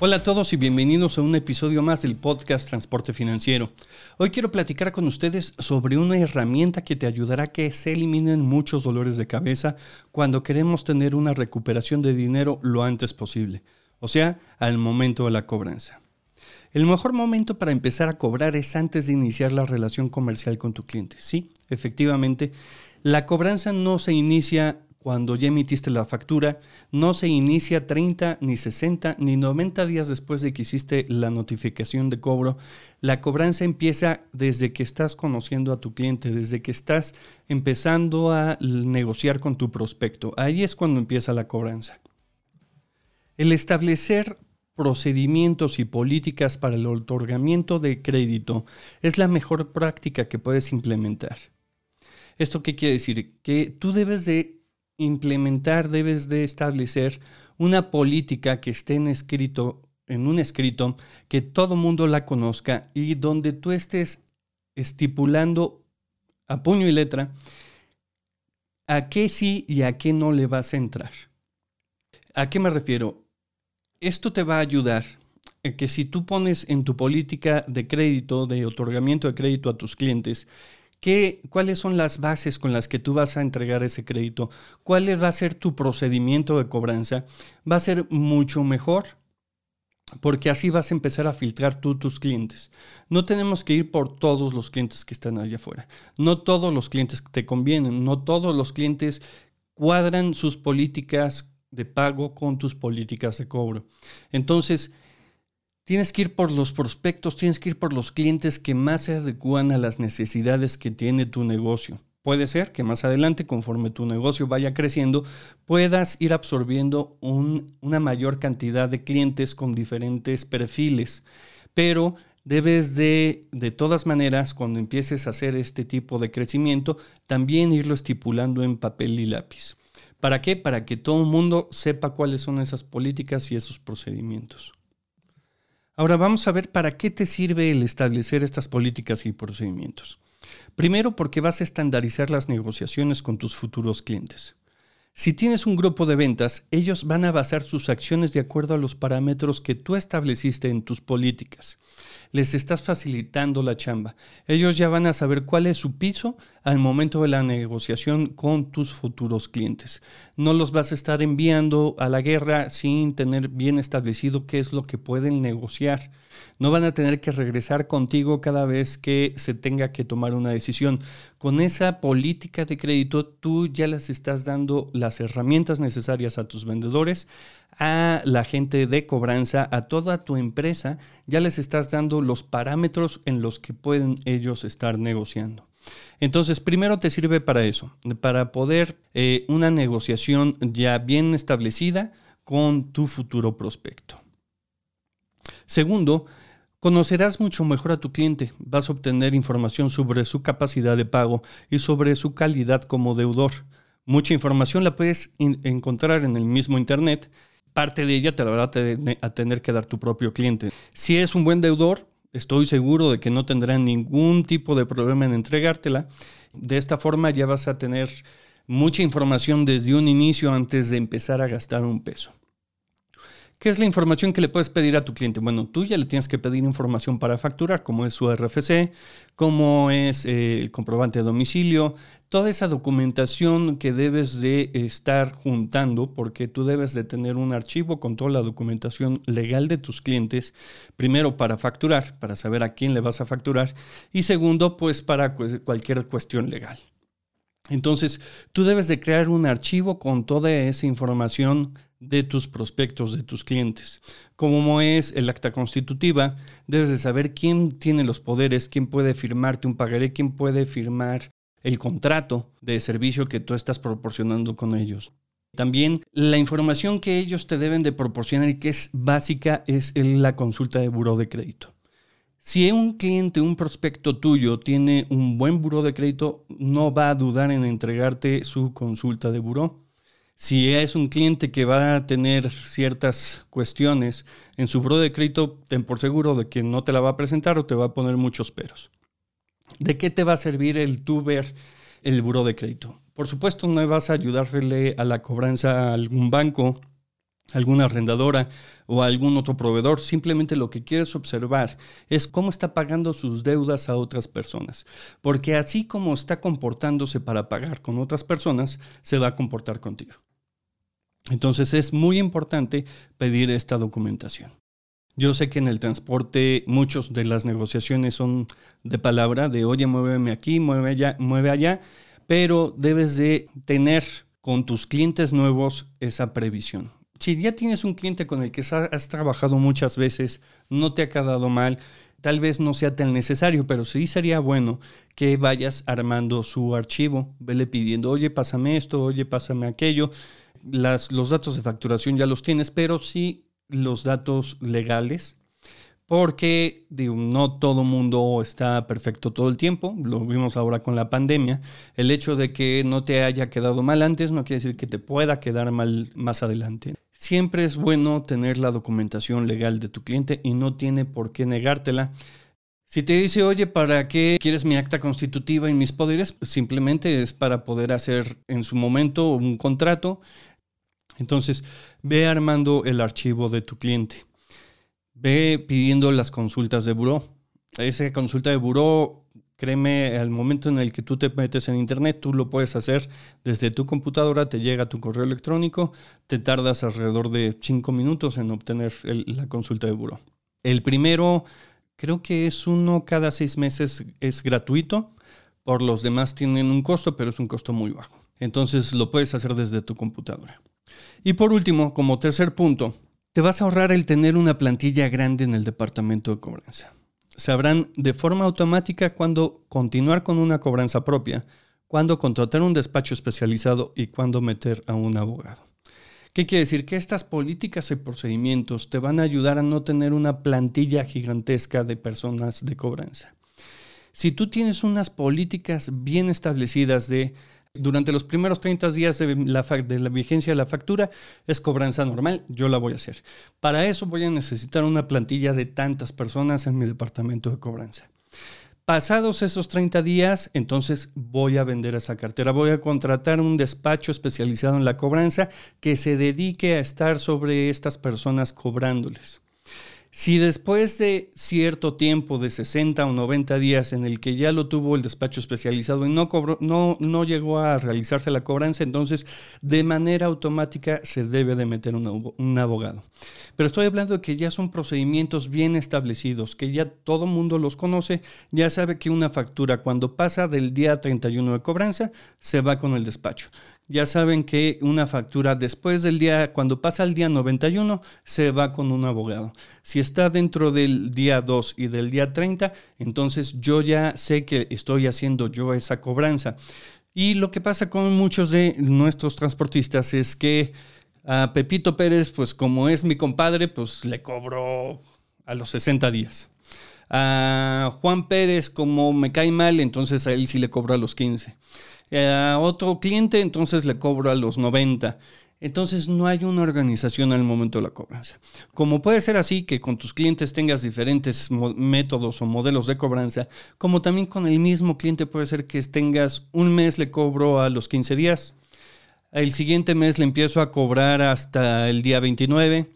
Hola a todos y bienvenidos a un episodio más del podcast Transporte Financiero. Hoy quiero platicar con ustedes sobre una herramienta que te ayudará a que se eliminen muchos dolores de cabeza cuando queremos tener una recuperación de dinero lo antes posible, o sea, al momento de la cobranza. El mejor momento para empezar a cobrar es antes de iniciar la relación comercial con tu cliente. Sí, efectivamente, la cobranza no se inicia cuando ya emitiste la factura, no se inicia 30, ni 60, ni 90 días después de que hiciste la notificación de cobro. La cobranza empieza desde que estás conociendo a tu cliente, desde que estás empezando a negociar con tu prospecto. Ahí es cuando empieza la cobranza. El establecer procedimientos y políticas para el otorgamiento de crédito es la mejor práctica que puedes implementar. ¿Esto qué quiere decir? Que tú debes de implementar, debes de establecer una política que esté en escrito, en un escrito, que todo mundo la conozca y donde tú estés estipulando a puño y letra a qué sí y a qué no le vas a entrar. ¿A qué me refiero? Esto te va a ayudar que si tú pones en tu política de crédito, de otorgamiento de crédito a tus clientes, ¿Qué, ¿Cuáles son las bases con las que tú vas a entregar ese crédito? ¿Cuál va a ser tu procedimiento de cobranza? Va a ser mucho mejor porque así vas a empezar a filtrar tú tus clientes. No tenemos que ir por todos los clientes que están allá afuera. No todos los clientes te convienen, no todos los clientes cuadran sus políticas de pago con tus políticas de cobro. Entonces, Tienes que ir por los prospectos, tienes que ir por los clientes que más se adecuan a las necesidades que tiene tu negocio. Puede ser que más adelante, conforme tu negocio vaya creciendo, puedas ir absorbiendo una mayor cantidad de clientes con diferentes perfiles. Pero debes de, de todas maneras, cuando empieces a hacer este tipo de crecimiento, también irlo estipulando en papel y lápiz. ¿Para qué? Para que todo el mundo sepa cuáles son esas políticas y esos procedimientos. Ahora vamos a ver para qué te sirve el establecer estas políticas y procedimientos. Primero porque vas a estandarizar las negociaciones con tus futuros clientes. Si tienes un grupo de ventas, ellos van a basar sus acciones de acuerdo a los parámetros que tú estableciste en tus políticas les estás facilitando la chamba. Ellos ya van a saber cuál es su piso al momento de la negociación con tus futuros clientes. No los vas a estar enviando a la guerra sin tener bien establecido qué es lo que pueden negociar. No van a tener que regresar contigo cada vez que se tenga que tomar una decisión. Con esa política de crédito, tú ya les estás dando las herramientas necesarias a tus vendedores a la gente de cobranza, a toda tu empresa, ya les estás dando los parámetros en los que pueden ellos estar negociando. Entonces, primero te sirve para eso, para poder eh, una negociación ya bien establecida con tu futuro prospecto. Segundo, conocerás mucho mejor a tu cliente, vas a obtener información sobre su capacidad de pago y sobre su calidad como deudor. Mucha información la puedes encontrar en el mismo Internet parte de ella te la va a tener que dar tu propio cliente. Si es un buen deudor, estoy seguro de que no tendrá ningún tipo de problema en entregártela. De esta forma ya vas a tener mucha información desde un inicio antes de empezar a gastar un peso. ¿Qué es la información que le puedes pedir a tu cliente? Bueno, tú ya le tienes que pedir información para facturar, como es su RFC, como es eh, el comprobante de domicilio, toda esa documentación que debes de estar juntando, porque tú debes de tener un archivo con toda la documentación legal de tus clientes, primero para facturar, para saber a quién le vas a facturar, y segundo, pues para cualquier cuestión legal. Entonces, tú debes de crear un archivo con toda esa información de tus prospectos, de tus clientes. Como es el acta constitutiva, debes de saber quién tiene los poderes, quién puede firmarte un pagaré, quién puede firmar el contrato de servicio que tú estás proporcionando con ellos. También la información que ellos te deben de proporcionar y que es básica es la consulta de buró de crédito. Si un cliente, un prospecto tuyo tiene un buen buró de crédito, no va a dudar en entregarte su consulta de buró. Si es un cliente que va a tener ciertas cuestiones en su buro de crédito, ten por seguro de que no te la va a presentar o te va a poner muchos peros. ¿De qué te va a servir el tú ver el buro de crédito? Por supuesto, no vas a ayudarle a la cobranza a algún banco alguna arrendadora o algún otro proveedor, simplemente lo que quieres observar es cómo está pagando sus deudas a otras personas, porque así como está comportándose para pagar con otras personas, se va a comportar contigo. Entonces es muy importante pedir esta documentación. Yo sé que en el transporte muchas de las negociaciones son de palabra, de oye, muéveme aquí, mueve allá, allá, pero debes de tener con tus clientes nuevos esa previsión si ya tienes un cliente con el que has trabajado muchas veces, no te ha quedado mal, tal vez no sea tan necesario, pero sí sería bueno que vayas armando su archivo, vele pidiendo, oye, pásame esto, oye, pásame aquello. Las, los datos de facturación ya los tienes, pero sí los datos legales, porque no todo mundo está perfecto todo el tiempo, lo vimos ahora con la pandemia. El hecho de que no te haya quedado mal antes no quiere decir que te pueda quedar mal más adelante. Siempre es bueno tener la documentación legal de tu cliente y no tiene por qué negártela. Si te dice, oye, ¿para qué quieres mi acta constitutiva y mis poderes? Simplemente es para poder hacer en su momento un contrato. Entonces, ve armando el archivo de tu cliente. Ve pidiendo las consultas de buró. Esa consulta de buró Créeme, al momento en el que tú te metes en internet, tú lo puedes hacer desde tu computadora, te llega tu correo electrónico, te tardas alrededor de cinco minutos en obtener la consulta de buró. El primero, creo que es uno cada seis meses, es gratuito. Por los demás tienen un costo, pero es un costo muy bajo. Entonces lo puedes hacer desde tu computadora. Y por último, como tercer punto, te vas a ahorrar el tener una plantilla grande en el departamento de cobranza sabrán de forma automática cuándo continuar con una cobranza propia, cuándo contratar un despacho especializado y cuándo meter a un abogado. ¿Qué quiere decir? Que estas políticas y procedimientos te van a ayudar a no tener una plantilla gigantesca de personas de cobranza. Si tú tienes unas políticas bien establecidas de durante los primeros 30 días de la, vigencia de la factura es cobranza normal, yo la voy a hacer. Para eso voy a necesitar una plantilla de tantas personas en mi departamento de cobranza. Pasados esos 30 días, entonces voy a vender esa cartera, voy a contratar un despacho especializado en la cobranza que se dedique a estar sobre estas personas cobrándoles. Si después de cierto tiempo, de 60 o 90 días en el que ya lo tuvo el despacho especializado y no, cobró, no, llegó a realizarse la cobranza, entonces de manera automática se debe de meter un, un abogado. Pero estoy hablando de que ya son procedimientos bien establecidos, que ya todo mundo los conoce, ya sabe que una factura cuando pasa del día 31 de cobranza se va con el despacho ya saben que una factura después del día, cuando pasa el día 91, se va con un abogado. Si está dentro del día 2 y del día 30, entonces yo ya sé que estoy haciendo yo esa cobranza. Y lo que pasa con muchos de nuestros transportistas es que a Pepito Pérez, pues como es mi compadre, pues le cobro a los 60 días. A Juan Pérez, como me cae mal, entonces a él sí le cobro a los 15 a otro cliente, entonces le cobro a los 90. Entonces no hay una organización al momento de la cobranza. Como puede ser así que con tus clientes tengas diferentes métodos o modelos de cobranza, como también con el mismo cliente puede ser que tengas un mes le cobro a los 15 días, el siguiente mes le empiezo a cobrar hasta el día 29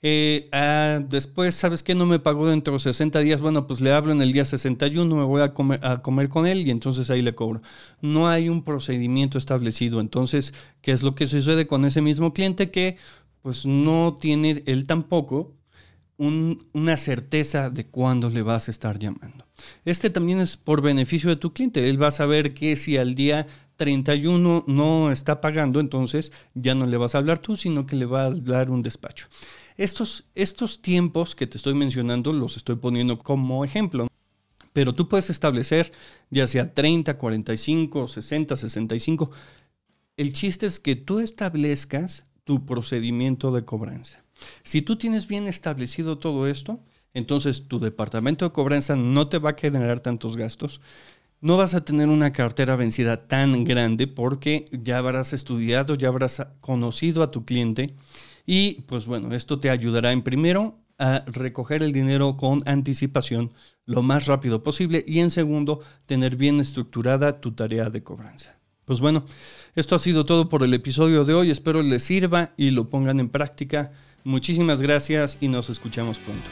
eh, ah, después, ¿sabes qué? No me pagó dentro de 60 días. Bueno, pues le hablo en el día 61, me voy a comer, con él y entonces ahí le cobro. No hay un procedimiento establecido. Entonces, ¿qué es lo que sucede con ese mismo cliente? Que pues no tiene él tampoco una certeza de cuándo le vas a estar llamando. Este también es por beneficio de tu cliente. Él va a saber que si al día 31 no está pagando, entonces ya no le vas a hablar tú, sino que le va a dar un despacho. Estos, estos tiempos que te estoy mencionando los estoy poniendo como ejemplo. Pero tú puedes establecer ya sea 30, 45, 60, 65. El chiste es que tú establezcas tu procedimiento de cobranza. Si tú tienes bien establecido todo esto, entonces tu departamento de cobranza no te va a generar tantos gastos. No vas a tener una cartera vencida tan grande porque ya habrás estudiado, ya habrás conocido a tu cliente y pues bueno, esto te ayudará en primero a recoger el dinero con anticipación lo más rápido posible y en segundo, tener bien estructurada tu tarea de cobranza. Pues bueno, esto ha sido todo por el episodio de hoy. Espero les sirva y lo pongan en práctica. Muchísimas gracias y nos escuchamos pronto.